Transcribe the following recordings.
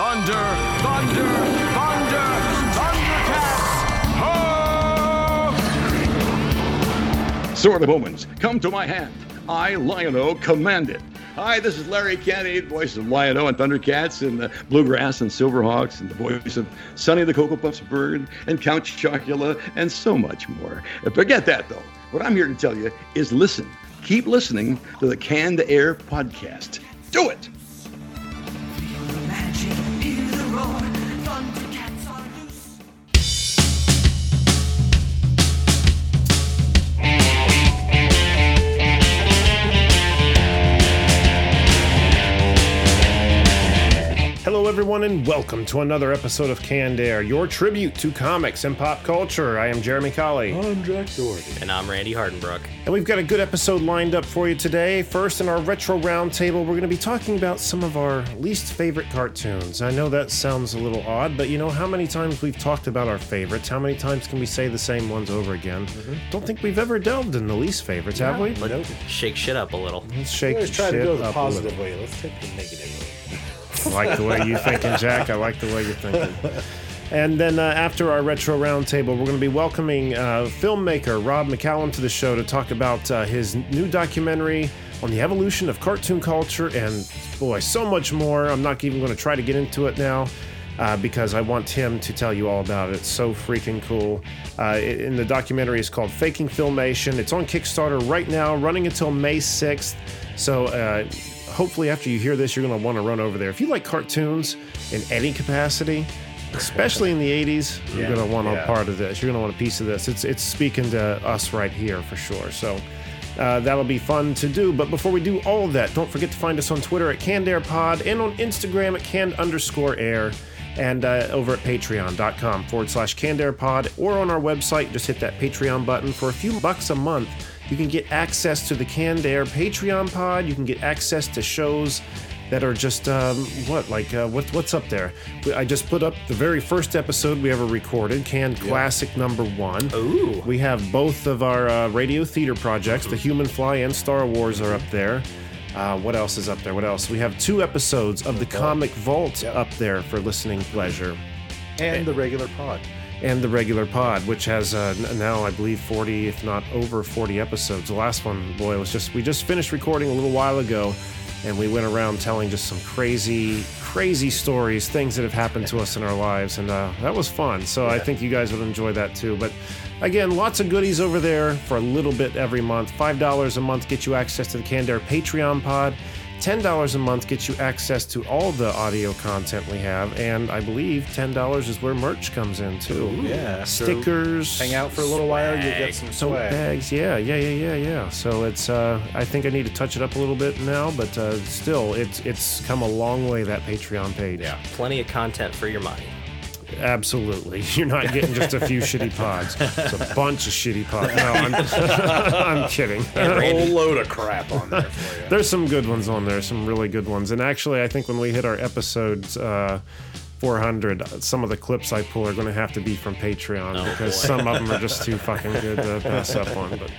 Thunder, thunder, thunder, Thundercats! Ho! Sword of the Omens, come to my hand. I, Lion-O, command it. Hi, this is Larry Kenney, voice of Lion-O and Thundercats and the Bluegrass and Silverhawks and the voice of Sonny the Cocoa Puffs Bird and Count Chocula and so much more. Forget that though. What I'm here to tell you is listen. Keep listening to the Canned Air podcast. Do it! Everyone, and welcome to another episode of Canned Air, your tribute to comics and pop culture. I am Jeremy Colley, I'm Jack Doherty. And I'm Randy Hardenbrook. and we've got a good episode lined up for you today. First, in our retro roundtable, we're going to be talking about some of our least favorite cartoons. I know that sounds a little odd, but you know how many times we've talked about our favorites? How many times can we say the same ones over again? Mm-hmm. Don't think we've ever delved in the least favorites, have we? Let shake shit up a little. Let's shake Let's the try to shit go the up a little. positive way. Let's take the negative way. I like the way you're thinking, Jack. I like the way you're thinking. And then uh, after our retro roundtable, we're going to be welcoming uh, filmmaker Rob McCallum to the show to talk about uh, his new documentary on the evolution of cartoon culture and, boy, so much more. I'm not even going to try to get into it now. Uh, because I want him to tell you all about it. It's so freaking cool. Uh, and the documentary is called Faking Filmation. It's on Kickstarter right now, running until May 6th. So uh, hopefully, after you hear this, you're going to want to run over there. If you like cartoons in any capacity, especially in the 80s, you're going to want a part of this. You're going to want a piece of this. It's it's speaking to us right here for sure. So. Uh, that'll be fun to do. But before we do all of that, don't forget to find us on Twitter at CannedAirPod and on Instagram at canned underscore air and uh, over at patreon.com forward slash CannedAirPod or on our website. Just hit that Patreon button. For a few bucks a month, you can get access to the Canned Air Patreon pod. You can get access to shows that are just um, what like uh, what, what's up there? I just put up the very first episode we ever recorded canned classic number one. Ooh. we have both of our uh, radio theater projects. The human fly and star wars are up there. Uh, what else is up there? What else? We have two episodes of the comic vault up there for listening pleasure. And the regular pod. And the regular pod, which has uh, now I believe 40, if not over 40 episodes. The last one, boy, was just we just finished recording a little while ago, and we went around telling just some crazy, crazy stories, things that have happened to us in our lives, and uh, that was fun. So I think you guys would enjoy that too. But again, lots of goodies over there for a little bit every month. Five dollars a month gets you access to the Canned Air Patreon pod. $10 a month gets you access to all the audio content we have, and I believe $10 is where merch comes in too. Yeah. so Stickers, hang out for a little while, you get some swag. bags. Yeah, yeah, yeah, yeah, yeah. So it's, uh, I think I need to touch it up a little bit now, but uh, still, it's it's come a long way, that Patreon page. Yeah. Plenty of content for your money. Absolutely. You're not getting just a few shitty pods. It's a bunch of shitty pods. No, I'm, I'm kidding. A whole load of crap on there for you. There's some good ones on there, some really good ones. And actually, I think when we hit our episodes uh, 400, some of the clips I pull are going to have to be from Patreon Oh, because boy. some of them are just too fucking good to pass up on. But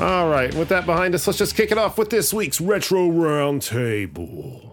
all right, with that behind us, let's just kick it off with this week's retro roundtable.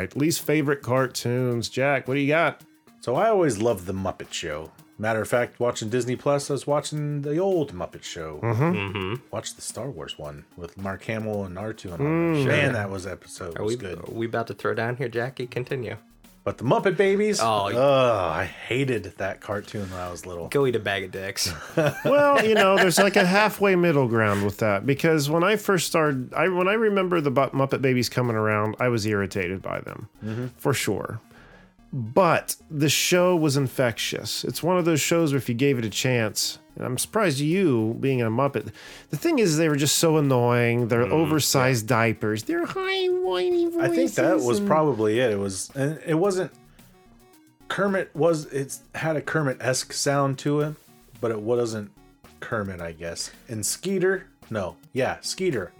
Right, least favorite cartoons. Jack, what do you got? So I always loved the Muppet Show. Matter of fact, watching Disney Plus, I was watching the old Muppet Show. Mm-hmm. Watched the Star Wars one with Mark Hamill and R2 and all that. Man, that was episode Are was we, good. are we about to throw down here, Jackie? Continue. But the Muppet Babies, Oh, oh, y- I hated that cartoon when I was little. Go eat a bag of dicks. Well, you know, there's like a halfway middle ground with that because when I first started, I when I remember the Muppet Babies coming around, I was irritated by them mm-hmm. for sure. But the show was infectious. It's one of those shows where if you gave it a chance, and I'm surprised you being a Muppet. The thing is, they were just so annoying. Their mm, oversized diapers, their high whiny voices. I think that was and- probably it. It was, and it wasn't. Kermit was it's had a Kermit esque sound to it, but it wasn't Kermit, I guess. And Skeeter, No. Yeah, Skeeter.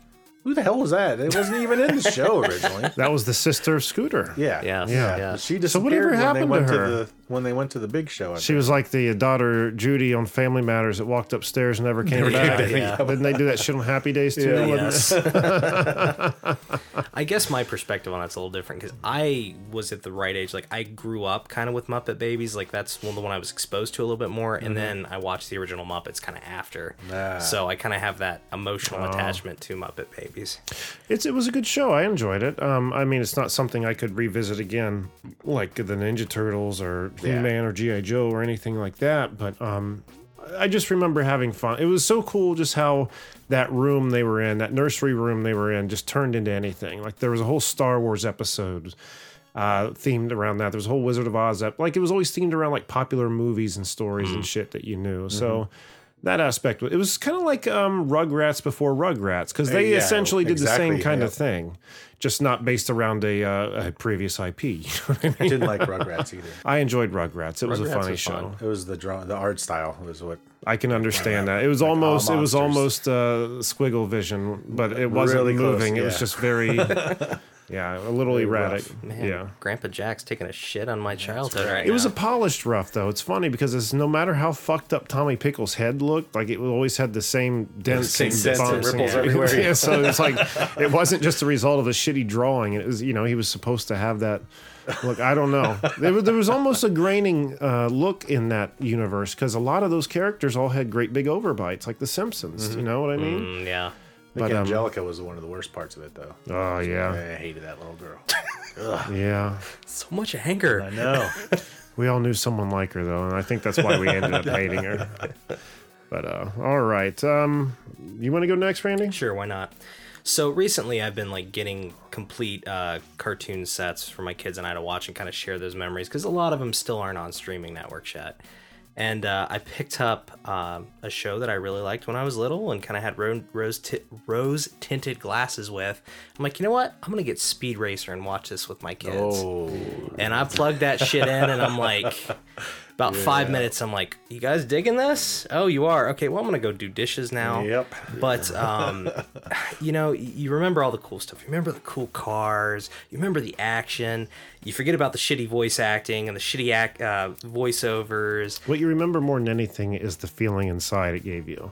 Who the hell was that? It wasn't even in the show originally. That was the sister of Scooter. Yeah. Yeah, Yeah. yeah. She So disappeared whatever when they happened to went her? the when they went to the big show. I She think. was like the daughter Judy on Family Matters that walked upstairs and never came back. yeah. Didn't they do that shit on Happy Days too? Yeah. Yes. I guess my perspective on it's a little different because I was at the right age. Like I grew up kind of with Muppet Babies. Like that's one the one I was exposed to a little bit more, and then I watched the original Muppets kind of after. Ah. So I kind of have that emotional Oh. attachment to Muppet Babies. It's it was a good show. I enjoyed it. Um, I mean, it's not something I could revisit again, like the Ninja Turtles or He Man or GI Joe or anything like that. But um, I just remember having fun. It was so cool just how that room they were in, that nursery room they were in, just turned into anything. Like there was a whole Star Wars episode uh, themed around that. There was a whole Wizard of Oz ep- like it was always themed around like popular movies and stories and shit that you knew. So. That aspect, it was kind of like um, Rugrats before Rugrats, because they yeah, essentially did the same kind of thing, just not based around a, uh, a previous IP. You know I mean? didn't like Rugrats either. I enjoyed Rugrats. It was a funny was show. fun. It was the draw, the art style was what I can understand that. It was almost it was almost uh, squiggle vision, but it wasn't Really close, moving. It was just very yeah, a little erratic. rough. Man, Yeah. Grandpa Jack's taking a shit on my childhood right It was a polished rough though. It's funny because it's no matter how fucked up Tommy Pickle's head looked, like it always had the same dents, same and dents and bumps ripples everywhere. yeah, so it's like it wasn't just a result of a shitty drawing. It was you know he was supposed to have that. Look, I don't know. There, was- there was almost a graining uh, look in that universe because a lot of those characters all had great big overbites, like The Simpsons. You know what I mean? Mm, yeah. I But, think um, Angelica was one of the worst parts of it, though. Oh yeah, I hated that little girl. yeah. So much anger. I know. We all knew someone like her though, and I think that's why we ended up hating her. But uh, all right, um, you want to go next, Randy? Sure, why not? So recently, I've been like getting complete uh, cartoon sets for my kids and I to watch and kind of share those memories because a lot of them still aren't on streaming networks yet. And uh, I picked up um a show that I really liked when I was little and kind of had ro- rose ti- rose tinted glasses with. I'm like, you know what? I'm gonna get Speed Racer and watch this with my kids. Oh, And I plugged that shit in, and I'm like, about five minutes, I'm like, you guys digging this? Oh, you are. Okay, well, I'm gonna go do dishes now. Yep. But um, you know, you remember all the cool stuff. You remember the cool cars. You remember the action. You forget about the shitty voice acting and the shitty act uh, voiceovers. What you remember more than anything is the feeling inside it gave you.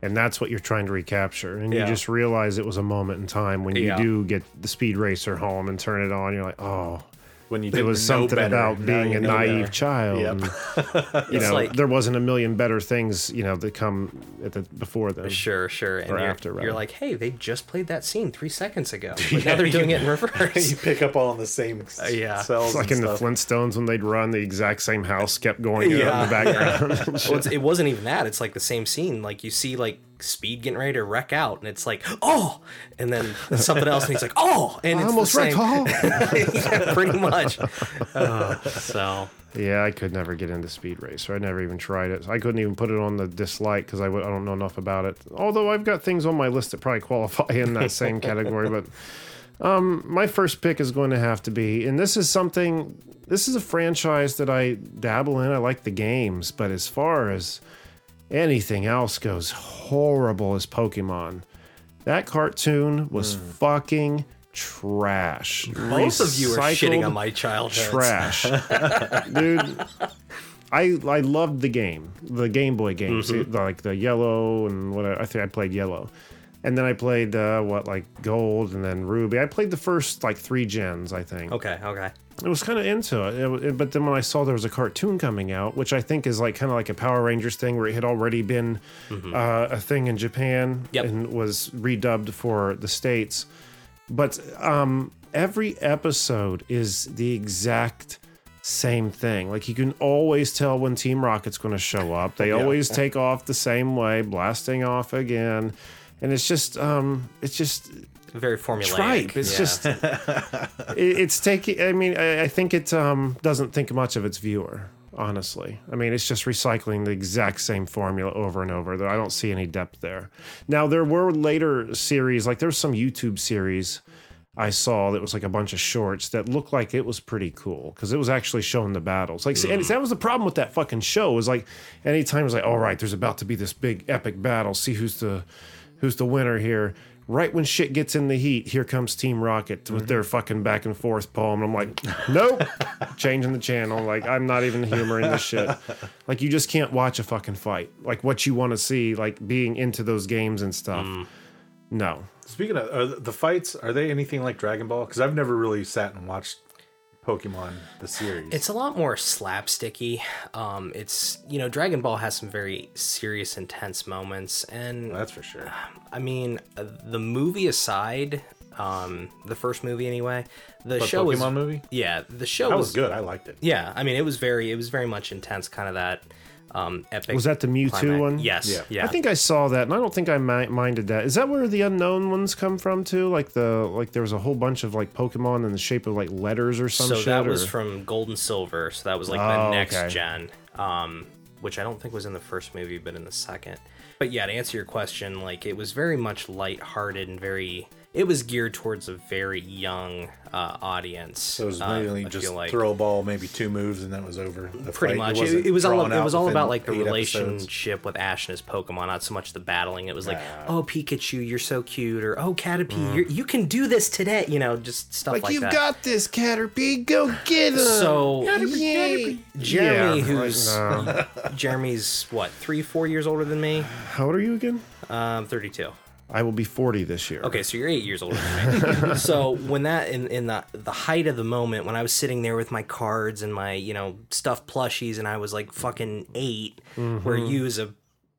And that's what you're trying to recapture. And you just realize it was a moment in time when you Yeah. do get the speed racer home and turn it on. You're like, oh, when you it was something better, about being a naive better. child. Yep. And, you know, like- there wasn't a million better things, you know, that come at the before then. Sure, sure. And Or you're, after, you're like, hey, they just played that scene three seconds ago, but now they're doing it in reverse. you pick up all in the same uh, s- yeah. cells. It's like and in the. Flintstones when they'd run, the exact same house kept going yeah. Yeah. in the background. well, it wasn't even that. It's like the same scene. Like you see, like Speed getting ready to wreck out, and it's like, oh, and then something else, and he's like, oh, and I it's almost the wrecked same. Yeah, pretty much. Uh, so Yeah, I could never get into Speed Racer. I never even tried it. I couldn't even put it on the dislike because I w- I don't know enough about it. Although I've got things on my list that probably qualify in that same category. But um, my first pick is going to have to be, and this is something, this is a franchise that I dabble in. I like the games, but as far as anything else goes, horrible as Pokemon. That cartoon was fucking trash. both of you are shitting on my childhood. trash, dude. I I loved the game, the Game Boy games, Mm-hmm. like the yellow and what I think I played yellow, and then I played uh, what like gold and then ruby. I played the first like three gens, I think. Okay, okay. I was kind of into it. It- it- but then when I saw there was a cartoon coming out, which I think is like kind of like a Power Rangers thing, where it had already been uh, a thing in Japan Mm-hmm. Yep. and was redubbed for the states. But um, every episode is the exact same thing. Like you can always tell when Team Rocket's going to show up. They always take off the same way, blasting off again, and it's just um, it's just Very formulaic. tripe. It's yeah. just it, it's taking. I mean, I, I think it um, doesn't think much of its viewer. Honestly, I mean, it's just recycling the exact same formula over and over. I don't see any depth there. Now, there were later series, like there's some YouTube series I saw that was like a bunch of shorts that looked like it was pretty cool because it was actually showing the battles. Like, see, and that was the problem with that fucking show. Was like, anytime it was like, all right, there's about to be this big epic battle. See who's the who's the winner here. Right when shit gets in the heat, here comes Team Rocket with their fucking back and forth poem. And I'm like, nope, changing the channel. Like, I'm not even humoring this shit. Like, you just can't watch a fucking fight. Like, what you want to see, like being into those games and stuff. Mm. No. Speaking of are the fights, are they anything like Dragon Ball? Because I've never really sat and watched Pokemon the series. It's a lot more slapsticky. Um, it's you know Dragon Ball has some very serious, intense moments, and that's for sure. I mean the movie aside, um, the first movie anyway, the The show Pokemon was movie yeah, the show that was, was good. I liked it. Yeah, I mean it was very it was very much intense, kind of that um, epic. Was that the Mewtwo climax. one? Yes. Yeah. Yeah. I think I saw that, and I don't think I mi- minded that. Is that where the unknown ones come from too? Like the like there was a whole bunch of like Pokemon in the shape of like letters or some so shit. that was or- from Gold and Silver. So that was like Oh, the next okay. gen, um, which I don't think was in the first movie, but in the second. But yeah, to answer your question, like it was very much lighthearted and very. It was geared towards a very young uh, audience. So it was uh, mainly I just like. throw a ball, maybe two moves, and that was over. The Pretty fight. much, it, wasn't it was all it was all about like the eight episodes. relationship with Ash and his Pokemon, not so much the battling. It was like, oh Pikachu, you're so cute, or oh Caterpie, you're, you can do this today. You know, just stuff like, like, you that. got this, Caterpie. Go get him. So Yay. Jeremy, Yeah, who's like, no. Jeremy's what three, four years older than me. how old are you again? Um, thirty-two. I will be forty this year. Okay, so you're eight years older than me. so when that in in the the height of the moment, when I was sitting there with my cards and my you know stuffed plushies, and I was like fucking 8 where mm-hmm. you as a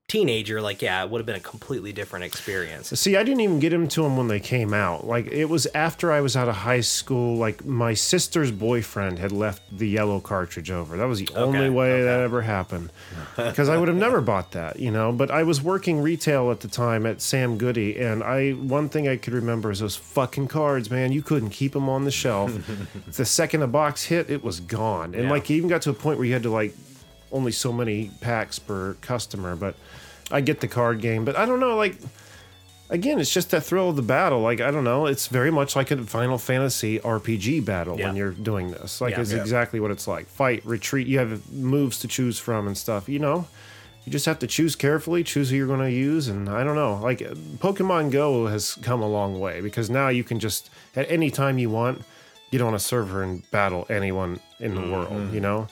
teenager, like yeah, it would have been a completely different experience. See, I didn't even get them to them when they came out. Like it was after I was out of high school. Like my sister's boyfriend had left the yellow cartridge over. That was the only way that ever happened. Because I would have never bought that, you know. But I was working retail at the time at Sam Goody, and I one thing I could remember is those fucking cards, man. You couldn't keep them on the shelf. the second a box hit, it was gone. And like it even got to a point where you had to like only so many packs per customer. But I get the card game, but I don't know, like again, it's just that thrill of the battle. Like I don't know, it's very much like a Final Fantasy RPG battle when you're doing this. Like Yeah. it's Yeah. exactly what it's like. Fight, retreat. You have moves to choose from and stuff. You know, you just have to choose carefully, choose who you're going to use, and I don't know. Like Pokemon Go has come a long way because now you can just at any time you want get on a server and battle anyone in the mm-hmm. world. You know.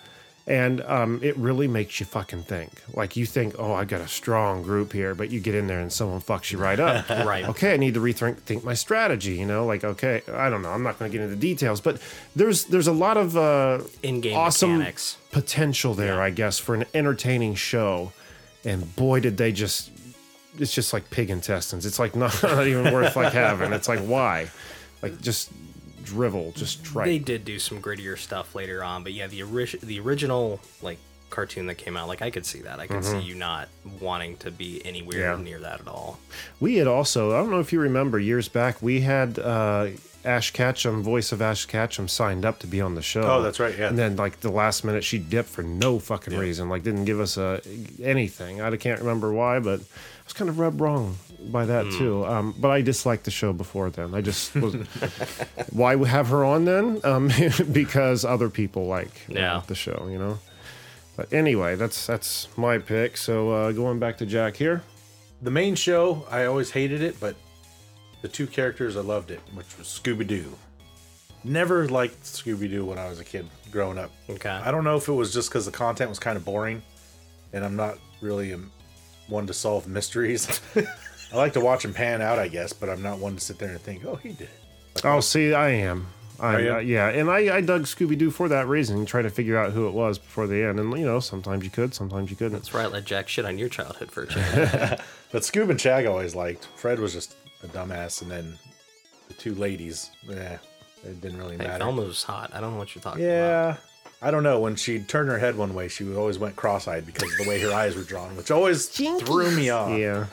And um, it really makes you fucking think. Like you think, oh, I got a strong group here, but you get in there and someone fucks you right up. Right. Okay, I need to rethink think my strategy. You know, like okay, I don't know. I'm not going to get into details, but there's there's a lot of uh, In-game awesome mechanics. potential there, I guess, for an entertaining show. And boy, did they just. It's just like pig intestines. It's like not, not even worth like having. It's like why, like just drivel, just They did do some grittier stuff later on, but yeah, the ori- the original like cartoon that came out, like I could see that. I could see you not wanting to be anywhere Mm-hmm. Yeah. near that at all. We had also, I don't know if you remember, years back, we had uh, Ash Ketchum, voice of Ash Ketchum, signed up to be on the show. Oh, that's right, yeah. And then, like, the last minute, she dipped for no fucking reason. Like, didn't give us uh, anything. I can't remember why, but I was kind of rubbed wrong by that, Hmm. too. Um, but I disliked the show before then. I just was. why have her on then? Um, because other people like uh, Yeah. the show, you know? But anyway, that's that's my pick. So uh, going back to Jack here. The main show, I always hated it, but the two characters I loved it, which was Scooby Doo. Never liked Scooby Doo when I was a kid growing up. Okay. I don't know if it was just because the content was kind of boring, and I'm not really a, one to solve mysteries. I like to watch them pan out, I guess, but I'm not one to sit there and think, "Oh, he did it." Like, Oh, see, I am. I, uh, yeah, and I, I dug Scooby Doo for that reason, trying to figure out who it was before the end. And you know, sometimes you could, sometimes you couldn't. That's right. Let Jack shit on your childhood for a change. But Scoob and Shag always liked. Fred was just a dumbass, and then the two ladies, yeah, it didn't really hey, matter. Velma was hot. I don't know what you're talking about. Yeah. I don't know. When she'd turn her head one way, she always went cross-eyed because of the way her eyes were drawn, which always threw me off. Yeah,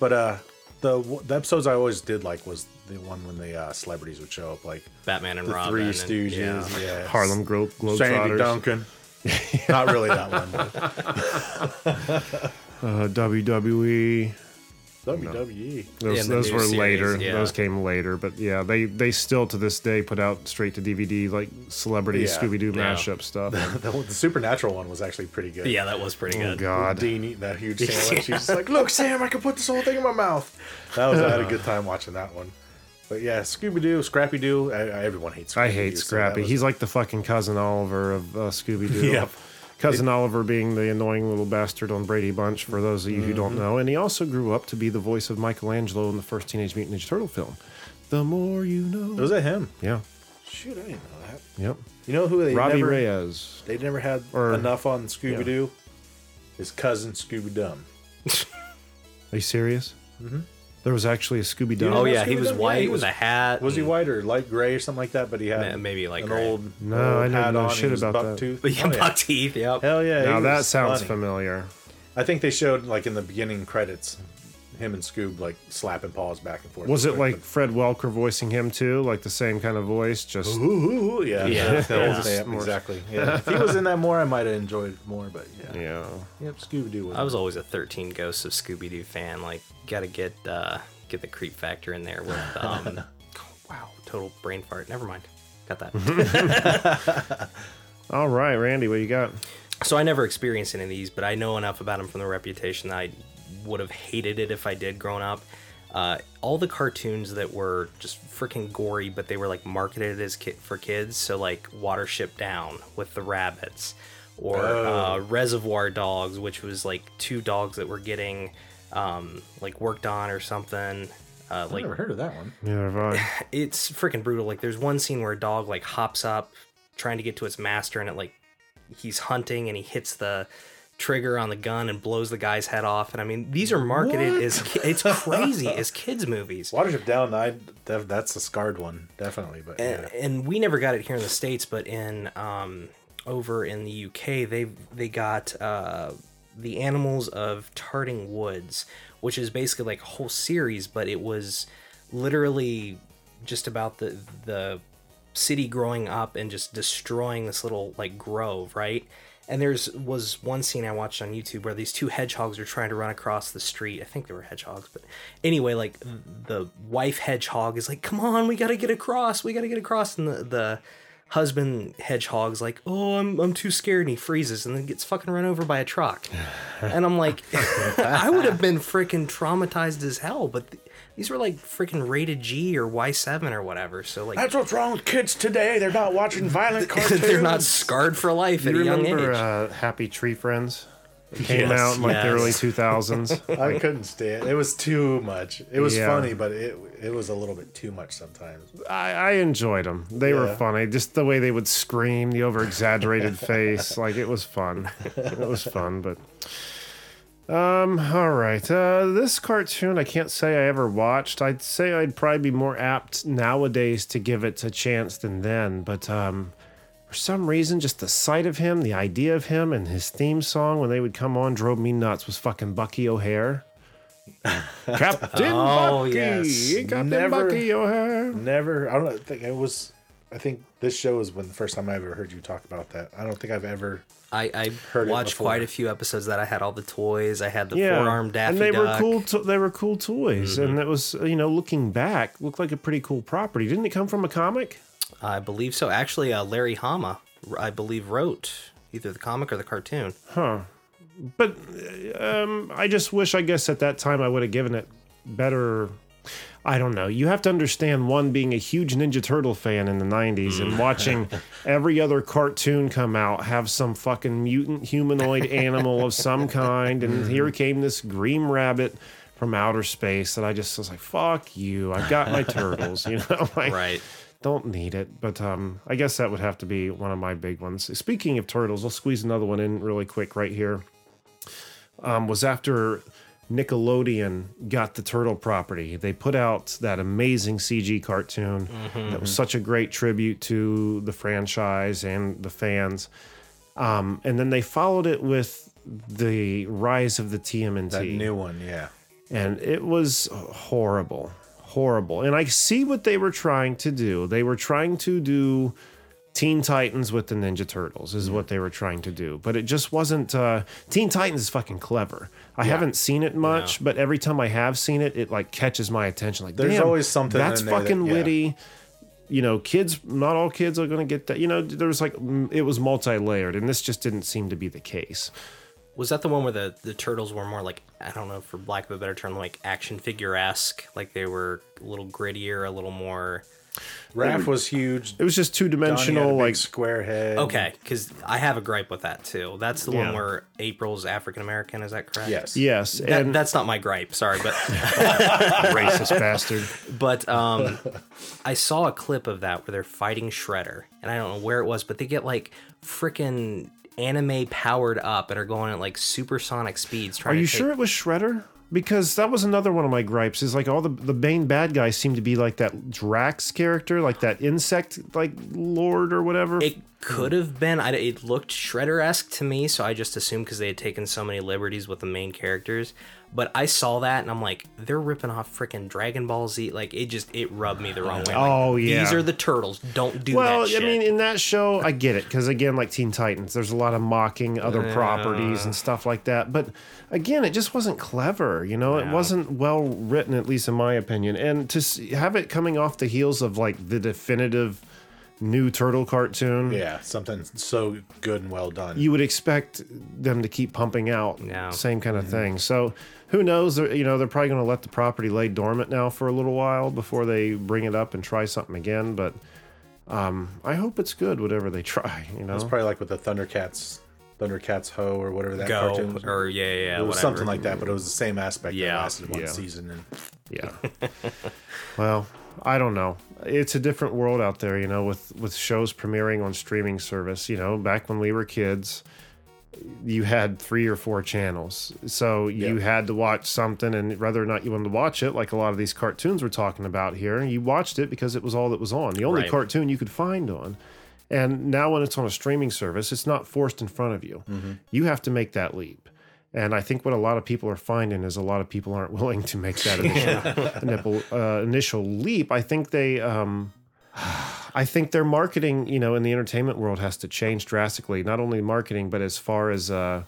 But uh, the the episodes I always did like was the one when the uh, celebrities would show up, like Batman and the Robin. Three and- Stooges, yeah. yeah, Harlem Glo- Sandy Globetrotters, Duncan. Not really that one. But uh, WWE. WWE. Those, those were series, later. yeah. Those came later, but yeah, they they still to this day put out straight to DVD like celebrity Yeah. Scooby Doo Yeah. mashup stuff. The, the Supernatural one was actually pretty good. Yeah, that was pretty oh good. God, Dean eating that huge sandwich. She's like, "Look, Sam, I can put this whole thing in my mouth." That was I had a good time watching that one. But yeah, Scooby Doo, Scrappy Doo. I, I, everyone hates. Scooby I hate Scrappy. He's like the fucking cousin Oliver of uh, Scooby Doo. Yep. Cousin Oliver being the annoying little bastard on Brady Bunch, for those of you who Mm-hmm. don't know. And he also grew up to be the voice of Michelangelo in the first Teenage Mutant Ninja Turtle film. The more you know. Was that him? yeah. Shoot, I didn't know that. Yep. You know who they Robbie never, Rist. They never had Or- enough on Scooby Doo. His cousin Scooby Dum. Are you serious? Mm-hmm. There was actually a Scooby Doo. You Oh know yeah, he was Doo? Yeah, white he was- with a hat. Was he and- white or light gray or something like that? But he had Ma- maybe light an gray. old No, old I didn't hat know on. shit he was about that. buck-toothed. But yeah, Oh, buck teeth. Yep. Hell yeah! Now he that was sounds funny. familiar. I think they showed like in the beginning credits, him and Scoob like slapping paws back and forth. Was it But- like Fred Welker voicing him too? Like the same kind of voice? Just Ooh, ooh, ooh, yeah, Yeah. yeah, Yeah. yeah, exactly. Yeah. if he was in that more, I might have enjoyed it more. But yeah, yeah. yep, Scooby Doo. I was always a 13 Ghosts of Scooby Doo fan. Like, gotta get uh, get the creep factor in there with. Um, wow, total brain fart. Never mind. Got that. All right, Randy, what you got? so I never experienced any of these, but I know enough about them from the reputation that I would have hated it if I did growing up. Uh, all the cartoons that were just freaking gory, but they were like marketed as ki- for kids. So like Watership Down with the rabbits, or uh, Reservoir Dogs, which was like two dogs that were getting um, like worked on or something. Uh, I like never heard of that one. Neither have I. it's freaking brutal. Like there's one scene where a dog like hops up trying to get to its master and it like he's hunting and he hits the trigger on the gun and blows the guy's head off. And I mean, these are marketed as ki- it's crazy as kids movies. Watership Down, I that, that's a scarred one, definitely. But And, yeah. and we never got it here in the states, but in um over in the UK, they they got uh the animals of Farthing Woods, which is basically like a whole series, but it was literally just about the the city growing up and just destroying this little like grove, right? And there's was one scene I watched on YouTube where these two hedgehogs are trying to run across the street. I think they were hedgehogs, but anyway, like the wife hedgehog is like, "Come on, we got to get across. We got to get across." And the, the husband hedgehog's like, "Oh, I'm I'm too scared." And he freezes and then gets fucking run over by a truck. and I'm like, I would have been freaking traumatized as hell, but th- these were like freaking rated G or Y7 or whatever. So like That's what's wrong with kids today. They're not watching violent cartoons. they're not scarred for life at You a young remember age. uh, Happy Tree Friends? It came Yes, out in like the early 2000s. I couldn't stand. It It was too much. It was Yeah. funny, but it it was a little bit too much sometimes. I, I enjoyed them. They were funny. Just the way they would scream, the over exaggerated face. Like it was fun. It was fun, but. Um, all right. Uh, this cartoon, I can't say I ever watched. I'd say I'd probably be more apt nowadays to give it a chance than then. But um, for some reason, just the sight of him, the idea of him, and his theme song when they would come on drove me nuts. Was fucking Bucky O'Hare. Captain Oh, Bucky, yes. Captain Never- Bucky O'Hare. Never. I don't think it was. I think this show is when the first time I ever heard you talk about that. I don't think I've ever. I, I Heard watched before. quite a few episodes that I had all the toys. I had the yeah, four-armed Daffy and they were cool. To- they were cool toys, Mm-hmm. and it was you know looking back, looked like a pretty cool property. Didn't it come from a comic? I believe so. Actually, uh, Larry Hama, I believe, wrote either the comic or the cartoon. Huh. But um, I just wish, I guess, at that time I would have given it better. I don't know. You have to understand one being a huge Ninja Turtle fan in the 90s and watching every other cartoon come out have some fucking mutant humanoid animal of some kind. And here came this green rabbit from outer space that I just was like, fuck you. I got my turtles, you know? Like, Right. Don't need it. But um, I guess that would have to be one of my big ones. Speaking of turtles, I'll squeeze another one in really quick right here. Um, was after Nickelodeon got the turtle property. They put out that amazing CG cartoon that was such a great tribute to the franchise and the fans. Um, and then they followed it with the rise of the TMNT That new one, yeah. and it was horrible horrible and i see what they were trying to do they were trying to do Teen Titans with the Ninja Turtles is what they were trying to do, but it just wasn't. Uh, Teen Titans is fucking clever. I haven't seen it much, but every time I have seen it, it like catches my attention. Like, There's always something that's in there that- fucking yeah. witty. You know, kids. Not all kids are gonna get that. You know, there was like it was multi-layered, and this just didn't seem to be the case. Was that the one where the, the turtles were more like I don't know for lack of a better term like action figure esque like they were a little grittier a little more Raph was huge. It was just two Donnie had a dimensional, like square head. okay because I have a gripe with that too that's the Yeah. one where April's African American is that correct Yes. yes, that, and that's not my gripe sorry but racist bastard. but um I saw a clip of that where they're fighting Shredder and I don't know where it was but they get like freaking anime powered up and are going at like supersonic speeds trying Are you take- sure it was Shredder? Because that was another one of my gripes. Is like all the the main bad guys seem to be like that Drax character, like that insect like lord or whatever. It could have been. I, it looked Shredder esque to me, so I just assumed because they had taken so many liberties with the main characters. But I saw that and I'm like, they're ripping off freaking Dragon Ball Z. Like it just it rubbed me the wrong way. Like, Oh, yeah. these are the turtles. Don't do well, that. Shit. I mean, in that show, I get it because again, like Teen Titans, there's a lot of mocking other properties and stuff like that. But again, it just wasn't clever. You know, it wasn't well written, at least in my opinion. And to have it coming off the heels of like the definitive new turtle cartoon, Yeah, something so good and well done. you would expect them to keep pumping out Yeah. same kind Mm-hmm. of thing. So who knows? They're, you know, they're probably going to let the property lay dormant now for a little while before they bring it up and try something again. But um, I hope it's good, whatever they try. You know, It's probably like with the Thundercats, Thundercats Ho or whatever that go cartoon was. or yeah, yeah, yeah it was whatever. something like that, but it was the same aspect Yeah, that lasted one yeah. season. And yeah. well, I don't know. It's a different world out there, you know, with with shows premiering on streaming service. You know, back when we were kids, you had three or four channels, so you Yeah. had to watch something, and whether or not you wanted to watch it, like a lot of these cartoons we're talking about here, you watched it because it was all that was on. The only Right. cartoon you could find on. And now when it's on a streaming service, it's not forced in front of you. You have to make that leap. And I think what a lot of people are finding is a lot of people aren't willing to make that initial, nipple, uh, initial leap. I think they, um, I think their marketing, you know, in the entertainment world has to change drastically. Not only marketing, but as far as uh,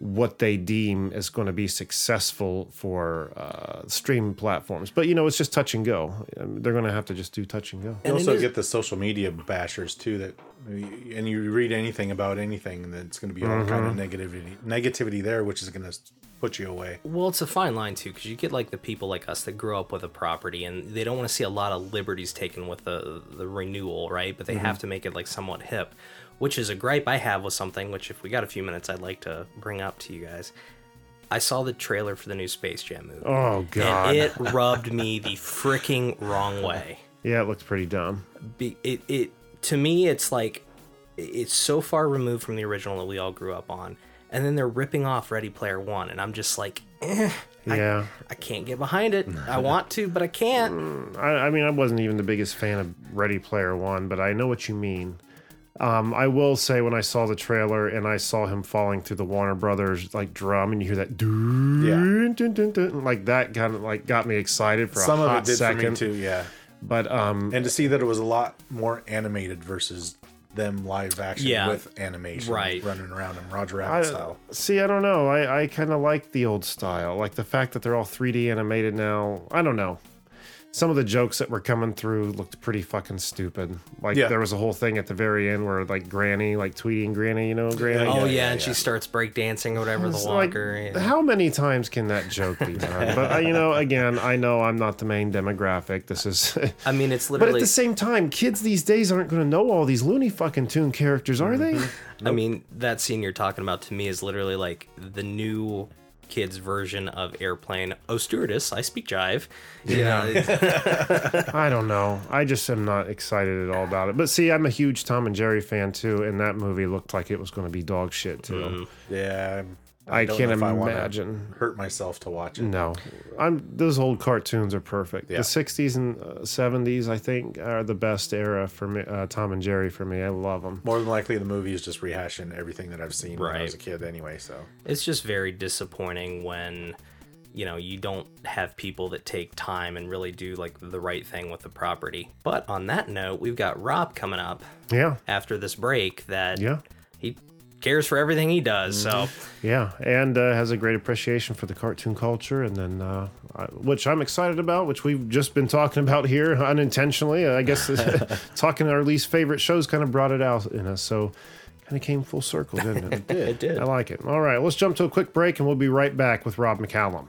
what they deem is going to be successful for uh, stream platforms. But you know, it's just touch and go. Um, They're going to have to just do touch and go. you And also is- get the social media bashers too. That and you read anything about anything, that's going to be all kind of negativity, negativity there, which is going to put you away. Well, it's a fine line too, because you get like the people like us that grow up with a property, and they don't want to see a lot of liberties taken with the the renewal, right? But they mm-hmm. have to make it like somewhat hip, which is a gripe I have with something. Which, if we got a few minutes, I'd like to bring up to you guys. I saw the trailer for the new Space Jam movie. Oh God! And it rubbed me the freaking wrong way. yeah, it looks pretty dumb. Be, it, it to me, it's like it's so far removed from the original that we all grew up on, and then they're ripping off Ready Player One, and I'm just like, eh, Yeah. I can't get behind it. I want to, but I can't. I, I mean, I wasn't even the biggest fan of Ready Player One, but I know what you mean. Um, I will say when I saw the trailer and I saw him falling through the Warner Brothers like drum, and you hear that dun, dun, dun, dun, like that kind of like got me excited for Some a of hot it did second. for me too. Yeah, But um, and to see that it was a lot more animated versus them live action Yeah. with animation, Right. running around in Roger Rabbit I, style. see, I don't know. I, I kind of like the old style, like the fact that they're all 3D animated now. I don't know. Some of the jokes that were coming through looked pretty fucking stupid. Like Yeah. there was a whole thing at the very end where like Granny, like Tweety and Granny, you know, Granny. Oh yeah, yeah, and yeah. she starts breakdancing or whatever the It's like, walker. yeah. how many times can that joke be done? but uh, you know, again, I know I'm not the main demographic. This is, I mean, it's literally. but at the same time, kids these days aren't going to know all these loony fucking tune characters, are they? I mean, that scene you're talking about to me is literally like the new kids version of Airplane. Oh, stewardess, I speak jive. Yeah. I don't know. I just am not excited at all about it. But see, I'm a huge Tom and Jerry fan too, and that movie looked like it was going to be dog shit too. Mm-hmm. Yeah, I'm- I can't know if I wanna imagine. hurt myself to watch it. No, I'm. Those old cartoons are perfect. Yeah. The '60s and uh, '70s, I think, are the best era for me. Uh, Tom and Jerry for me. I love them. More than likely, the movie is just rehashing everything that I've seen when I was a kid, anyway. So it's just very disappointing when you know you don't have people that take time and really do like the right thing with the property. But on that note, we've got Rob coming up Yeah. after this break that Yeah. He cares for everything he does. So Yeah, and uh, has a great appreciation for the cartoon culture, and then uh, I, which I'm excited about, which we've just been talking about here unintentionally. I guess talking our least favorite shows kind of brought it out in us, so kind of came full circle, didn't it? it did. I like it. All right, let's jump to a quick break, and we'll be right back with Rob McCallum.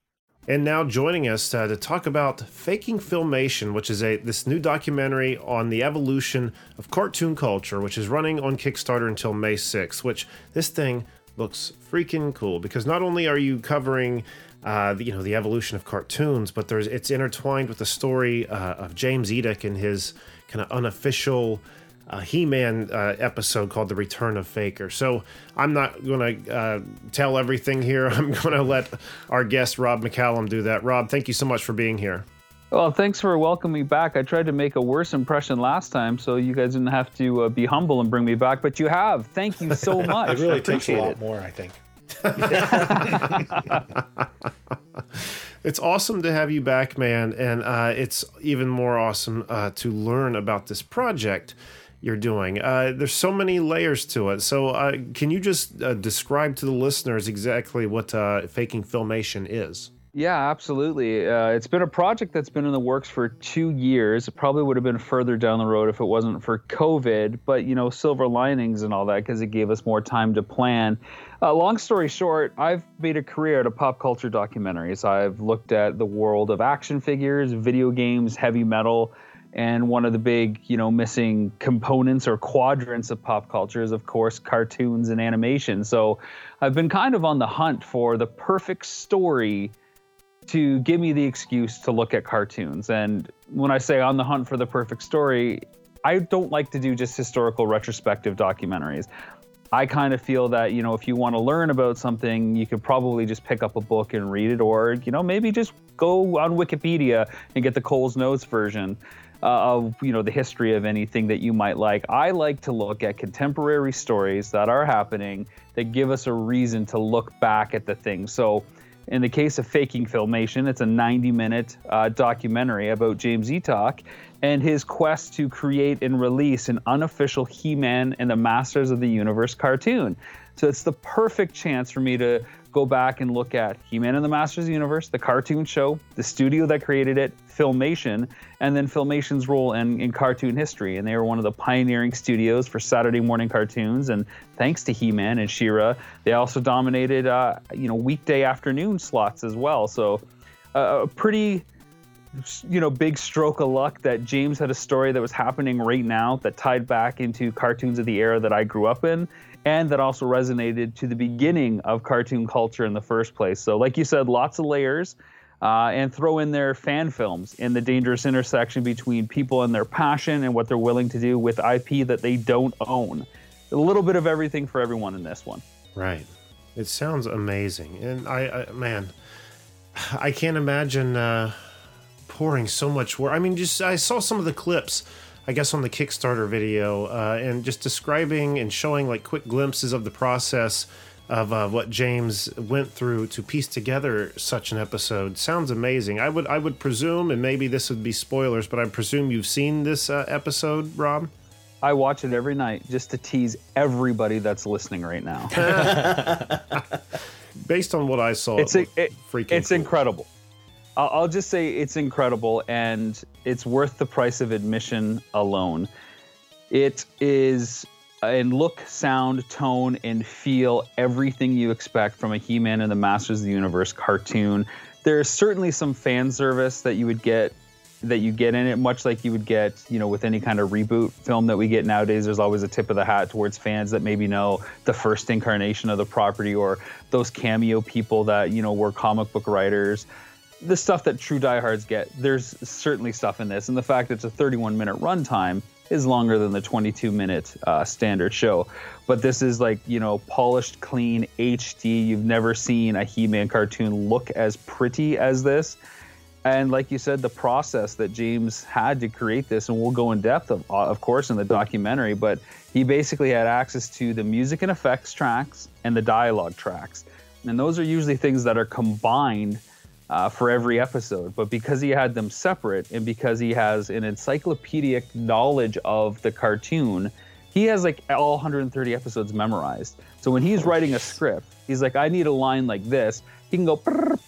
And now joining us uh, to talk about Faking Filmation, which is a this new documentary on the evolution of cartoon culture, which is running on Kickstarter until May 6th, which this thing looks freaking cool because not only are you covering uh, the, you know the evolution of cartoons, but there's it's intertwined with the story uh, of James Eatock and his kind of unofficial uh, He-Man uh, episode called "The Return of Faker." So I'm not going to uh, tell everything here. I'm going to let our guest Rob McCallum do that. Rob, thank you so much for being here. Well, thanks for welcoming me back. I tried to make a worse impression last time, so you guys didn't have to uh, be humble and bring me back, but you have. Thank you so much. It really takes a lot it. more, I think. It's awesome to have you back, man, and uh, it's even more awesome uh, to learn about this project you're doing. Uh, there's so many layers to it. So, uh, can you just uh, describe to the listeners exactly what uh, faking filmation is? Yeah, absolutely. Uh, it's been a project that's been in the works for two years. It probably would have been further down the road if it wasn't for COVID, but you know, silver linings and all that because it gave us more time to plan. Uh, long story short, I've made a career out of pop culture documentaries. I've looked at the world of action figures, video games, heavy metal, and one of the big, you know, missing components or quadrants of pop culture is, of course, cartoons and animation. So I've been kind of on the hunt for the perfect story to give me the excuse to look at cartoons. And when I say on the hunt for the perfect story, I don't like to do just historical retrospective documentaries. I kind of feel that, you know, if you want to learn about something, you could probably just pick up a book and read it, or, you know, maybe just go on Wikipedia and get the Cole's Notes version uh, of, you know, the history of anything that you might like. I like to look at contemporary stories that are happening that give us a reason to look back at the thing. So, in the case of Faking Filmation, it's a 90 minute uh, documentary about James Eatock and his quest to create and release an unofficial He Man and the Masters of the Universe cartoon. So it's the perfect chance for me to go back and look at He Man and the Masters of the Universe, the cartoon show, the studio that created it, Filmation, and then Filmation's role in, in cartoon history. And they were one of the pioneering studios for Saturday morning cartoons. And thanks to He Man and She-Ra, they also dominated, uh, you know, weekday afternoon slots as well. So uh, a pretty you know, big stroke of luck that James had a story that was happening right now that tied back into cartoons of the era that I grew up in, and that also resonated to the beginning of cartoon culture in the first place. So, like you said, lots of layers, uh, and throw in their fan films in the dangerous intersection between people and their passion and what they're willing to do with IP that they don't own. A little bit of everything for everyone in this one. Right. It sounds amazing, and I, I man, I can't imagine uh, pouring so much work. I mean, just I saw some of the clips, I guess, on the Kickstarter video, uh, and just describing and showing like quick glimpses of the process of uh, what James went through to piece together such an episode. Sounds amazing. I would I would presume, and maybe this would be spoilers, but I presume you've seen this uh, episode, Rob. I watch it every night just to tease everybody that's listening right now. Based on what I saw, it's it a, it, freaking it's cool. incredible. I'll, just say it's incredible, and it's worth the price of admission alone. It is in look, sound, tone, and feel everything you expect from a He-Man and the Masters of the Universe cartoon. There is certainly some fan service that you would get that you get in it, much like you would get, you know, with any kind of reboot film that we get nowadays. There's always a tip of the hat towards fans that maybe know the first incarnation of the property or those cameo people that, you know, were comic book writers. The stuff that true diehards get, there's certainly stuff in this. And the fact that it's a 31 minute runtime is longer than the 22 minute uh, standard show. But this is like, you know, polished, clean HD. You've never seen a He Man cartoon look as pretty as this. And like you said, the process that James had to create this, and we'll go in depth, of, uh, of course, in the documentary, but he basically had access to the music and effects tracks and the dialogue tracks. And those are usually things that are combined uh, for every episode. But because he had them separate and because he has an encyclopedic knowledge of the cartoon, he has like all 130 episodes memorized. So when he's writing a script, he's like, I need a line like this. He can go,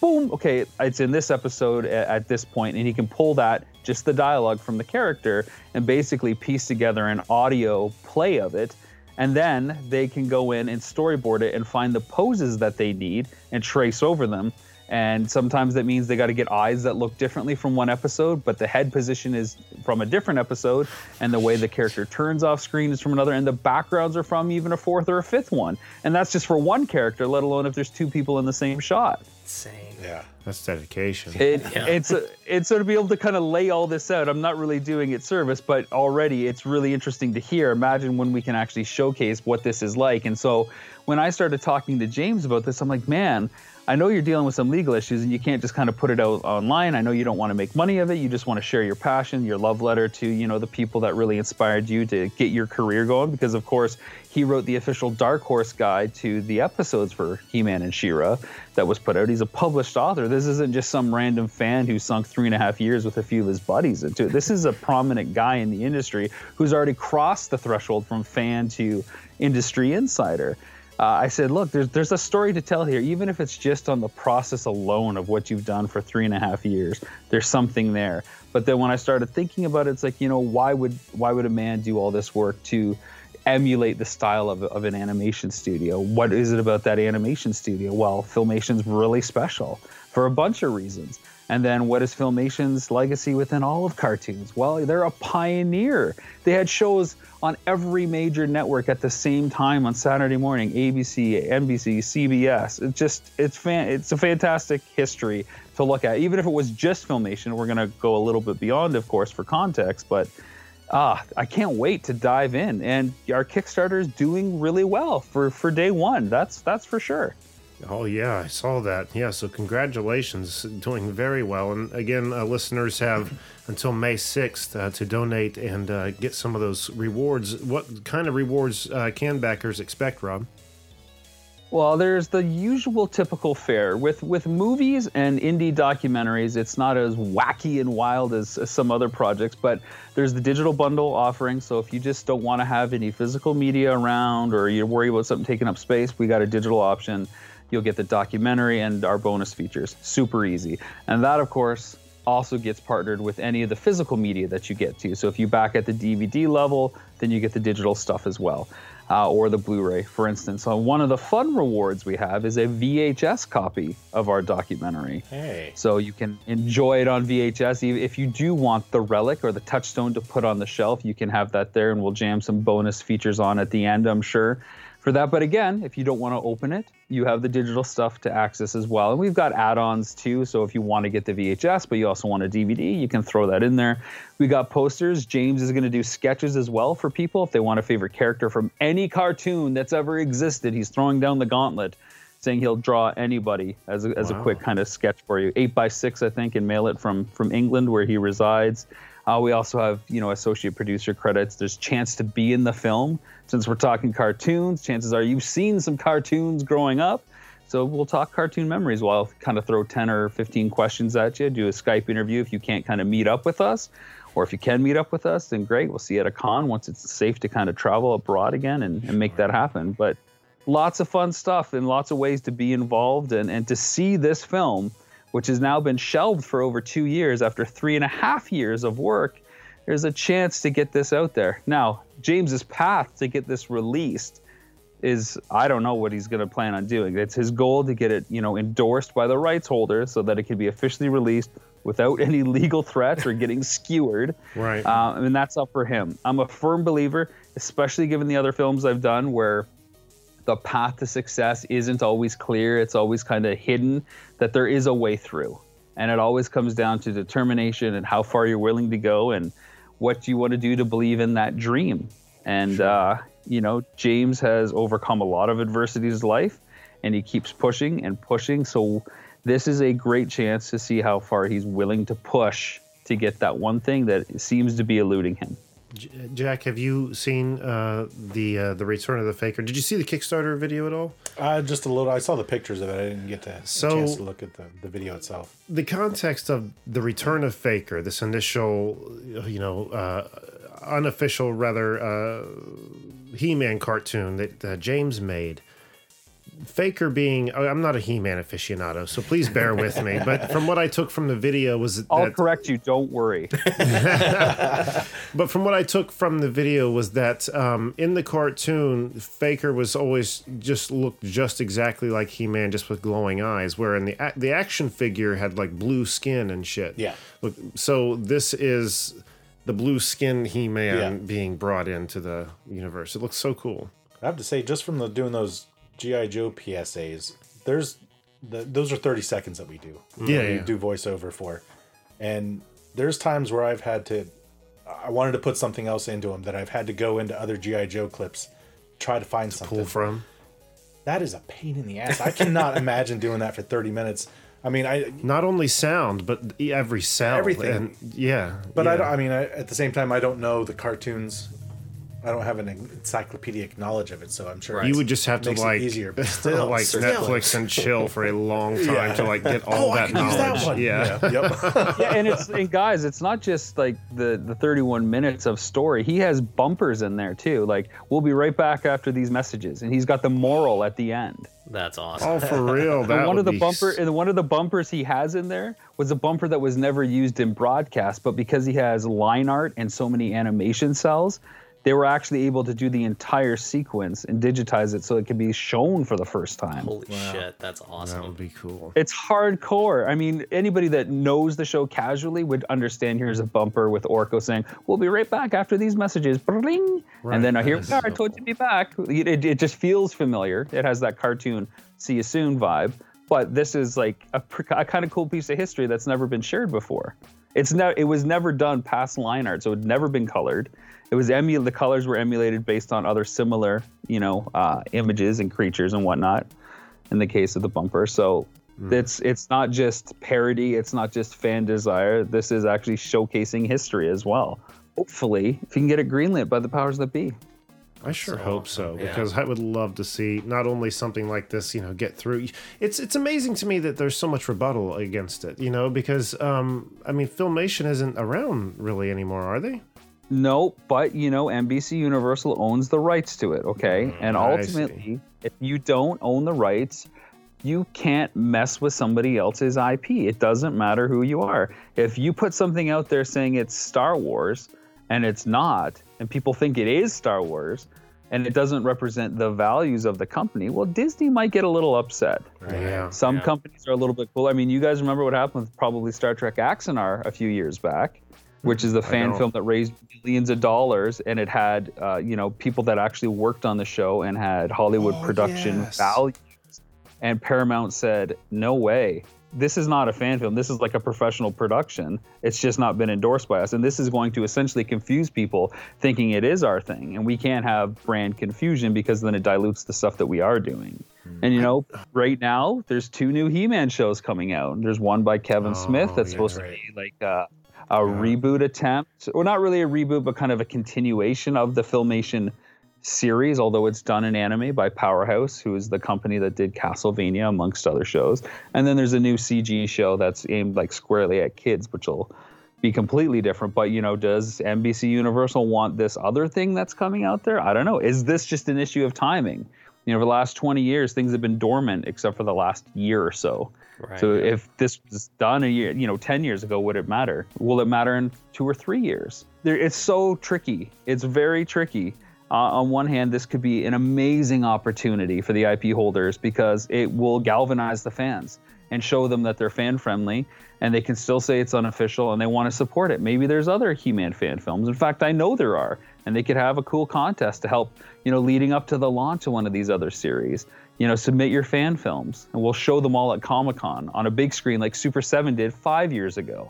boom, okay, it's in this episode at, at this point, and he can pull that, just the dialogue from the character, and basically piece together an audio play of it. And then they can go in and storyboard it and find the poses that they need and trace over them. And sometimes that means they got to get eyes that look differently from one episode, but the head position is from a different episode, and the way the character turns off screen is from another, and the backgrounds are from even a fourth or a fifth one. And that's just for one character, let alone if there's two people in the same shot. Insane. Yeah. That's dedication. It, It's a, it's sort of be able to kind of lay all this out. I'm not really doing it service, but already it's really interesting to hear. Imagine when we can actually showcase what this is like. And so when I started talking to James about this, I'm like, man, I know you're dealing with some legal issues and you can't just kind of put it out online. I know you don't want to make money of it. You just want to share your passion, your love letter to, you know, the people that really inspired you to get your career going because of course, he wrote the official Dark Horse guide to the episodes for He-Man and She-Ra that was put out. He's a published author. This isn't just some random fan who sunk three and a half years with a few of his buddies into it. This is a prominent guy in the industry who's already crossed the threshold from fan to industry insider uh, I said, look, there's there's a story to tell here, even if it's just on the process alone of what you've done for three and a half years. There's something there. But then when I started thinking about it, it's like, you know, why would why would a man do all this work to emulate the style of, of an animation studio? What is it about that animation studio? Well, Filmation's really special for a bunch of reasons. And then what is Filmation's legacy within all of cartoons? Well, they're a pioneer. They had shows on every major network at the same time on Saturday morning, ABC, NBC, CBS. It's just it's fan it's a fantastic history to look at. Even if it was just Filmation, we're going to go a little bit beyond of course for context, but ah, I can't wait to dive in. And our Kickstarter is doing really well for for day 1. That's that's for sure. Oh yeah, I saw that. Yeah, so congratulations, doing very well. And again, uh, listeners have until May sixth uh, to donate and uh, get some of those rewards. What kind of rewards uh, can backers expect, Rob? Well, there's the usual typical fare with with movies and indie documentaries. It's not as wacky and wild as, as some other projects, but there's the digital bundle offering. So if you just don't want to have any physical media around, or you're worried about something taking up space, we got a digital option. You'll get the documentary and our bonus features. Super easy, and that of course also gets partnered with any of the physical media that you get to. So if you back at the DVD level, then you get the digital stuff as well uh, or the Blu-ray, for instance. So one of the fun rewards we have is a VHS copy of our documentary. Hey. So you can enjoy it on VHS. If you do want the relic or the touchstone to put on the shelf, you can have that there, and we'll jam some bonus features on at the end, I'm sure. For that, but again, if you don't want to open it, you have the digital stuff to access as well. And we've got add-ons too. So if you want to get the VHS, but you also want a DVD, you can throw that in there. We got posters. James is going to do sketches as well for people if they want a favorite character from any cartoon that's ever existed. He's throwing down the gauntlet, saying he'll draw anybody as a, as a quick kind of sketch for you. Eight by six, I think, and mail it from from England where he resides. Uh, we also have, you know, associate producer credits. There's chance to be in the film. Since we're talking cartoons, chances are you've seen some cartoons growing up. So we'll talk cartoon memories. While I'll kind of throw 10 or 15 questions at you, do a Skype interview if you can't kind of meet up with us. Or if you can meet up with us, then great. We'll see you at a con once it's safe to kind of travel abroad again and, and make that happen. But lots of fun stuff and lots of ways to be involved and, and to see this film, which has now been shelved for over two years after three and a half years of work. there's a chance to get this out there. Now, James's path to get this released is I don't know what he's going to plan on doing. It's his goal to get it, you know, endorsed by the rights holder so that it can be officially released without any legal threats or getting skewered. Right. Uh, and that's up for him. I'm a firm believer, especially given the other films I've done where the path to success isn't always clear. It's always kind of hidden, that there is a way through. And it always comes down to determination and how far you're willing to go and what you want to do to believe in that dream. And, uh, you know, James has overcome a lot of adversity in his life and he keeps pushing and pushing. So this is a great chance to see how far he's willing to push to get that one thing that seems to be eluding him. J- Jack, have you seen uh, the uh, the Return of the Faker? Did you see the Kickstarter video at all? Uh, just a little. I saw the pictures of it. I didn't get to So- a chance to look at the, the video itself. the context of the return of Faker, this initial, you know, uh, unofficial, rather, uh, He Man cartoon that uh, James made. Faker being, I'm not a He Man aficionado, so please bear with me. But from what I took from the video was I'll correct you. Don't worry. but from what I took from the video was that um, in the cartoon, Faker was always just looked just exactly like He Man, just with glowing eyes. Where in the the action figure had like blue skin and shit. Yeah. Look, so this is the blue skin He Man Yeah. being brought into the universe. It looks so cool. I have to say, just from the doing those GI Joe PSAs, there's the, those are 30 seconds that we do. Yeah, yeah. do voiceover for, and there's times where I've had to. I wanted to put something else into them that I've had to go into other GI Joe clips, try to find something. Pull from. That is a pain in the ass. I cannot imagine doing that for 30 minutes. I mean, I Not only sound, but every cell. Everything. And yeah. But I yeah. don't. I mean, I, at the same time, I don't know the cartoons. I don't have an encyclopedic knowledge of it, so I'm sure You would just have to makes it like easier. But still, like still. Netflix and chill for a long time Yeah. to like get all Oh, I that could use knowledge. that one. Yeah. Yeah, yep. yeah, and it's and guys, it's not just like the the 31 minutes of story. He has bumpers in there too. Like we'll be right back after these messages, and he's got the moral at the end. That's awesome. Oh, for real? And That one would of the be bumper s- and one of the bumpers he has in there was a bumper that was never used in broadcast, but because he has line art and so many animation cells, they were actually able to do the entire sequence and digitize it so it could be shown for the first time. Holy shit, that's awesome. That would be cool. It's hardcore. I mean, anybody that knows the show casually would understand here's a bumper with Orko saying, We'll be right back after these messages. Bling. Right. And then uh, here That we are, I so told you to be back. It, it, it just feels familiar. It has that cartoon, see you soon vibe. But this is like a, a kind of cool piece of history that's never been shared before. It's ne- it was never done past line art, so it had never been colored. It was emu- the colors were emulated based on other similar, you know, uh, images and creatures and whatnot. In the case of the bumper, so it's it's not just parody, it's not just fan desire. This is actually showcasing history as well. Hopefully, if you can get it greenlit by the powers that be. I sure hope so Yeah. because I would love to see not only something like this, you know, get through. It's it's amazing to me that there's so much rebuttal against it, you know, because um, I mean, filmation isn't around really anymore, are they? No, but you know, NBC Universal owns the rights to it, okay? Mm, and ultimately, if you don't own the rights, you can't mess with somebody else's IP. It doesn't matter who you are. If you put something out there saying it's Star Wars and it's not, and people think it is Star Wars, and it doesn't represent the values of the company, well, Disney might get a little upset. Yeah. Some companies are a little bit cool. I mean, you guys remember what happened with probably Star Trek Axanar a few years back, which is the fan film that raised millions of dollars, and it had, uh, you know, people that actually worked on the show and had Hollywood production yes. values. And Paramount said, "No way." This is not a fan film. This is like a professional production. It's just not been endorsed by us. And this is going to essentially confuse people thinking it is our thing. And we can't have brand confusion because then it dilutes the stuff that we are doing. And you know, right now there's two new He-Man shows coming out. There's one by Kevin Smith that's yeah, supposed right. to be like a, a reboot attempt, or not really a reboot, but kind of a continuation of the Filmation series, although it's done in anime by Powerhouse, who is the company that did Castlevania amongst other shows. And then there's a new CG show that's aimed like squarely at kids, which will be completely different. But you know, does NBC Universal want this other thing that's coming out there? I don't know. Is this just an issue of timing? You know, for the last 20 years, things have been dormant except for the last year or so. Right. So if this was done a year, you know, 10 years ago, would it matter? Will it matter in two or three years? There, it's so tricky. It's very tricky. Uh, on one hand, this could be an amazing opportunity for the IP holders because it will galvanize the fans and show them that they're fan friendly and they can still say it's unofficial and they want to support it. Maybe there's other He-Man fan films. In fact, I know there are, and they could have a cool contest to help, you know, leading up to the launch of one of these other series. You know, submit your fan films and we'll show them all at Comic Con on a big screen like Super 7 did five years ago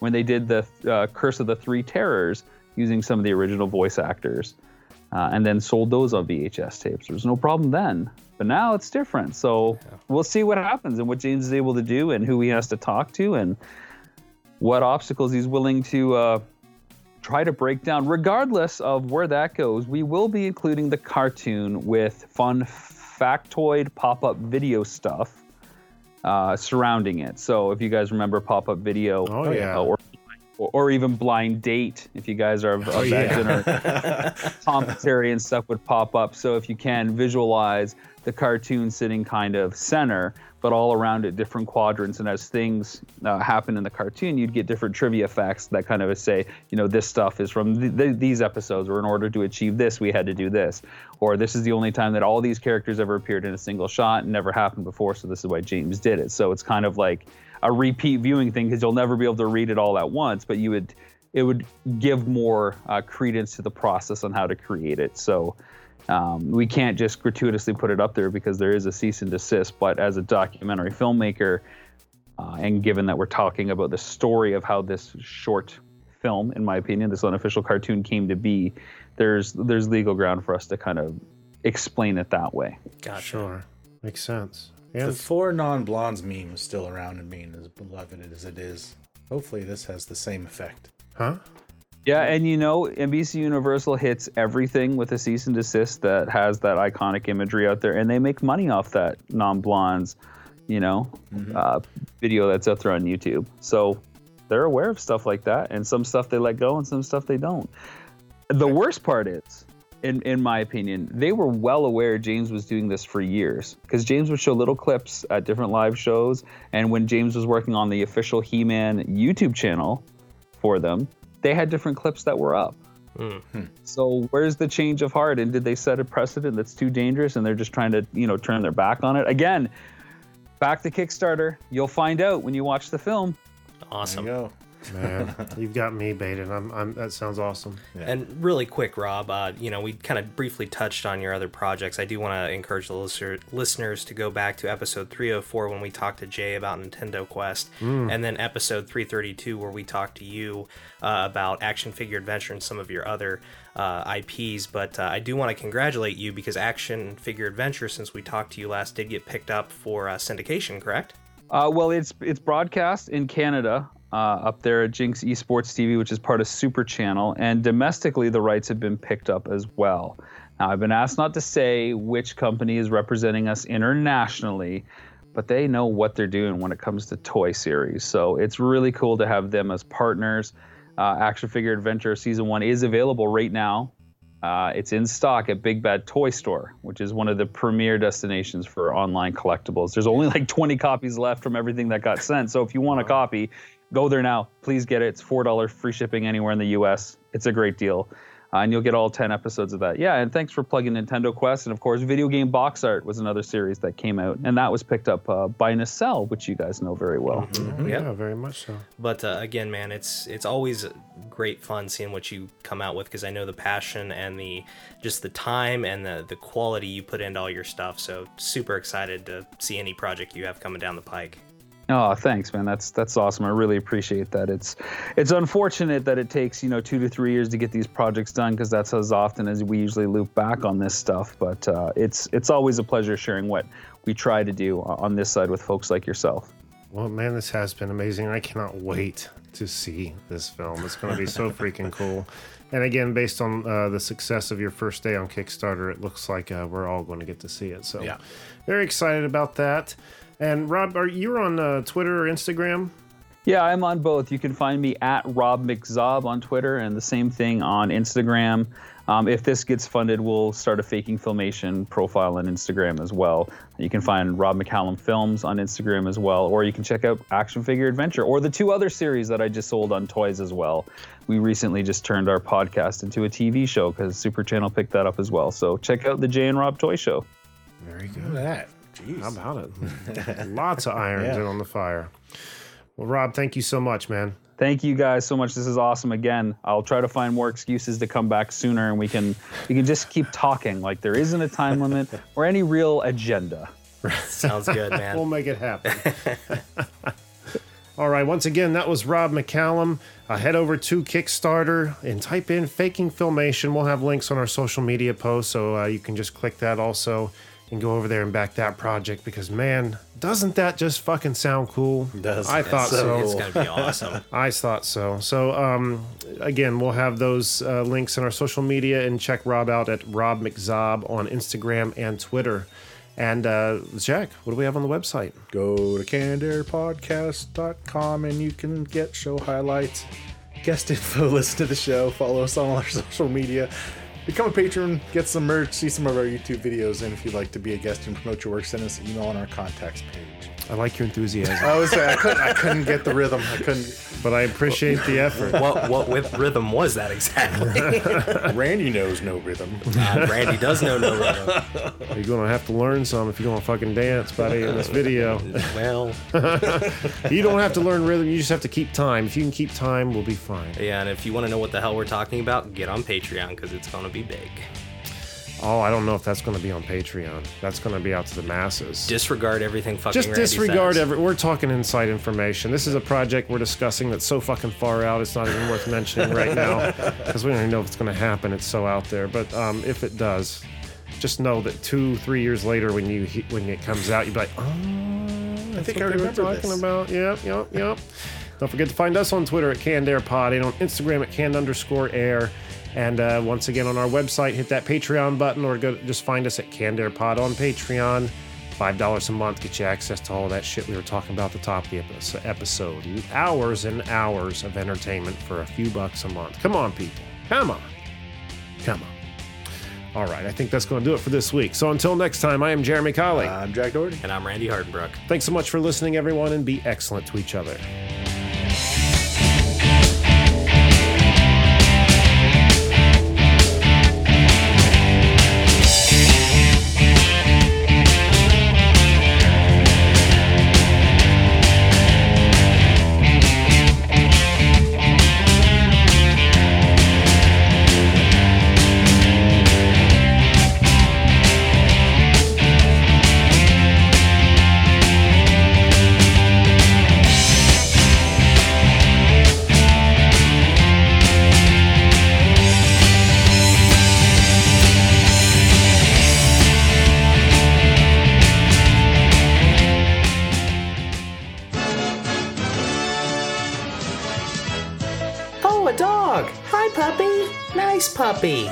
when they did the uh, Curse of the Three Terrors using some of the original voice actors uh, and then sold those on VHS tapes. There was no problem then. But now it's different. So we'll see what happens and what James is able to do and who he has to talk to and what obstacles he's willing to uh, try to break down. Regardless of where that goes, we will be including the cartoon with fun factoid pop up video stuff uh, surrounding it. So if you guys remember pop up video, Oh, yeah. uh, or, or even blind date, if you guys are of, of Oh, that generation, commentary and stuff would pop up. So if you can visualize the cartoon sitting kind of center, but all around it different quadrants, and as things uh, happen in the cartoon, you'd get different trivia facts that kind of say, you know, this stuff is from th- th- these episodes, or in order to achieve this, we had to do this, or this is the only time that all these characters ever appeared in a single shot, and never happened before, so this is why James did it. So it's kind of like a repeat viewing thing because you'll never be able to read it all at once, but you would it would give more uh, credence to the process on how to create it. So um, we can't just gratuitously put it up there because there is a cease and desist. But as a documentary filmmaker, uh, and given that we're talking about the story of how this short film, in my opinion, this unofficial cartoon came to be, there's there's legal ground for us to kind of explain it that way. Gotcha. Sure. Makes sense. The four non blondes meme is still around and being as beloved as it is. Hopefully, this has the same effect. Huh? Yeah, and you know, NBC Universal hits everything with a cease and desist that has that iconic imagery out there, and they make money off that non-blondes, you know, uh, video that's out there on YouTube. So they're aware of stuff like that, and some stuff they let go, and some stuff they don't. The worst part is, in in my opinion, they were well aware James was doing this for years because James would show little clips at different live shows, and when James was working on the official He-Man YouTube channel for them, they had different clips that were up. Hmm. So where's the change of heart? And did they set a precedent that's too dangerous and they're just trying to, you know, turn their back on it? Again, back to Kickstarter. You'll find out when you watch the film. Awesome. There you go. Man, you've got me baited. I'm, I'm, that sounds awesome. And really quick, Rob, uh, you know, we kind of briefly touched on your other projects. I do want to encourage the listener, listeners to go back to episode 304 when we talked to Jay about Nintendo Quest, and then episode 332 where we talked to you uh, about Action Figure Adventure and some of your other uh, IPs. But uh, I do want to congratulate you because Action Figure Adventure, since we talked to you last, did get picked up for uh, syndication, correct? Uh, well, it's it's broadcast in Canada uh, up there at GINX Esports TV, which is part of Super Channel, and domestically the rights have been picked up as well. Now, I've been asked not to say which company is representing us internationally, but they know what they're doing when it comes to toy series. So it's really cool to have them as partners. Uh, Action Figure Adventure Season 1 is available right now. Uh, it's in stock at Big Bad Toy Store, which is one of the premier destinations for online collectibles. There's only like 20 copies left from everything that got sent. So if you want a copy, go there now. Please get it. It's $4 free shipping anywhere in the US. It's a great deal. Uh, and you'll get all 10 episodes of that. Yeah, and thanks for plugging Nintendo Quest. And of course, Video Game Box Art was another series that came out, and that was picked up uh, by Nacelle, which you guys know very well. Oh, Yep. Yeah, very much so. But uh, again, man, it's it's always great fun seeing what you come out with because I know the passion and the just the time and the the quality you put into all your stuff. So super excited to see any project you have coming down the pike. Oh, thanks, man. That's that's awesome. I really appreciate that. It's it's unfortunate that it takes you know two to three years to get these projects done because that's as often as we usually loop back on this stuff. But uh, it's it's always a pleasure sharing what we try to do on this side with folks like yourself. Well, man, this has been amazing. I cannot wait to see this film. It's going to be so freaking cool. And again, based on uh, the success of your first day on Kickstarter, it looks like uh, we're all going to get to see it. So, Yeah. very excited about that. And Rob, are you on uh, Twitter or Instagram? Yeah, I'm on both. You can find me at Rob McZob on Twitter and the same thing on Instagram. Um, if this gets funded, we'll start a faking filmation profile on Instagram as well. You can find Rob McCallum Films on Instagram as well, or you can check out Action Figure Adventure or the two other series that I just sold on toys as well. We recently just turned our podcast into a TV show because Super Channel picked that up as well. So check out the Jay and Rob Toy Show. Very good. Look at that. Jeez. How about it? Lots of irons Yeah. in on the fire. Well, Rob, thank you so much, man. Thank you guys so much. This is awesome. Again, I'll try to find more excuses to come back sooner, and we can we can just keep talking. Like there isn't a time limit or any real agenda. Sounds good, man. We'll make it happen. All right. Once again, that was Rob McCallum. Uh, head over to Kickstarter and type in "faking filmation." We'll have links on our social media posts, so uh, you can just click that also and go over there and back that project. Because man, doesn't that just fucking sound cool? does. I thought So so. It's gonna be awesome. I thought so. So, um, again, we'll have those uh, links in our social media and check Rob out at Rob McZob on Instagram and Twitter. And uh, Jack, what do we have on the website? Go to cannedairpodcast.com and you can get show highlights, guest info, listen to the show, follow us on all our social media. Become a patron, get some merch, see some of our YouTube videos, and if you'd like to be a guest and promote your work, send us an email on our contacts page. I like your enthusiasm, I was I couldn't I couldn't get the rhythm. I couldn't but I appreciate the effort. what what with rhythm was that exactly? Randy knows no rhythm. Uh, Randy does know no rhythm. You're going to have to learn some if you're going to fucking dance, buddy, in this video. Well, you don't have to learn rhythm, you just have to keep time. If you can keep time, we'll be fine. yeah, and if you want to know what the hell we're talking about, get on Patreon because it's gonna be big. Oh, I don't know if that's going to be on Patreon. That's going to be out to the masses. Disregard everything fucking. just Randy disregard says. every we're talking inside information this is a project we're discussing that's so fucking far out it's not even worth mentioning right now because we don't even know if it's going to happen it's so out there but um, if it does just know that two three years later when you he- when it comes out you'd be like oh i think I remember talking this." about yep yep yep don't forget to find us on twitter at canned air pod and on instagram at canned underscore air and uh, once again on our website hit that patreon button or go just find us at canned air pod on patreon Five dollars a month get you access to all that shit we were talking about at the top of the episode. Hours and hours of entertainment for a few bucks a month. Come on, people. Come on. Come on. All right, I think that's going to do it for this week. So until next time, I am Jeremy Colley. I'm Jack Doherty. And I'm Randy Hardenbrook. Thanks so much for listening, everyone, and be excellent to each other. Puppy.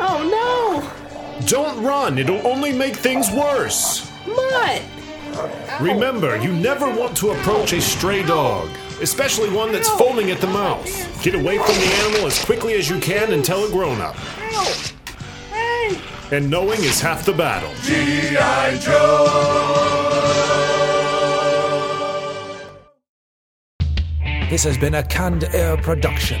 Oh no! Don't run, it'll only make things worse. no, Mutt. Remember, you never want to approach a stray dog, especially one that's foaming at the mouth. Get away from the animal as quickly as you can and tell a grown up. Hey! And knowing is half the battle. G.I. Joe! This has been a Canned Air production.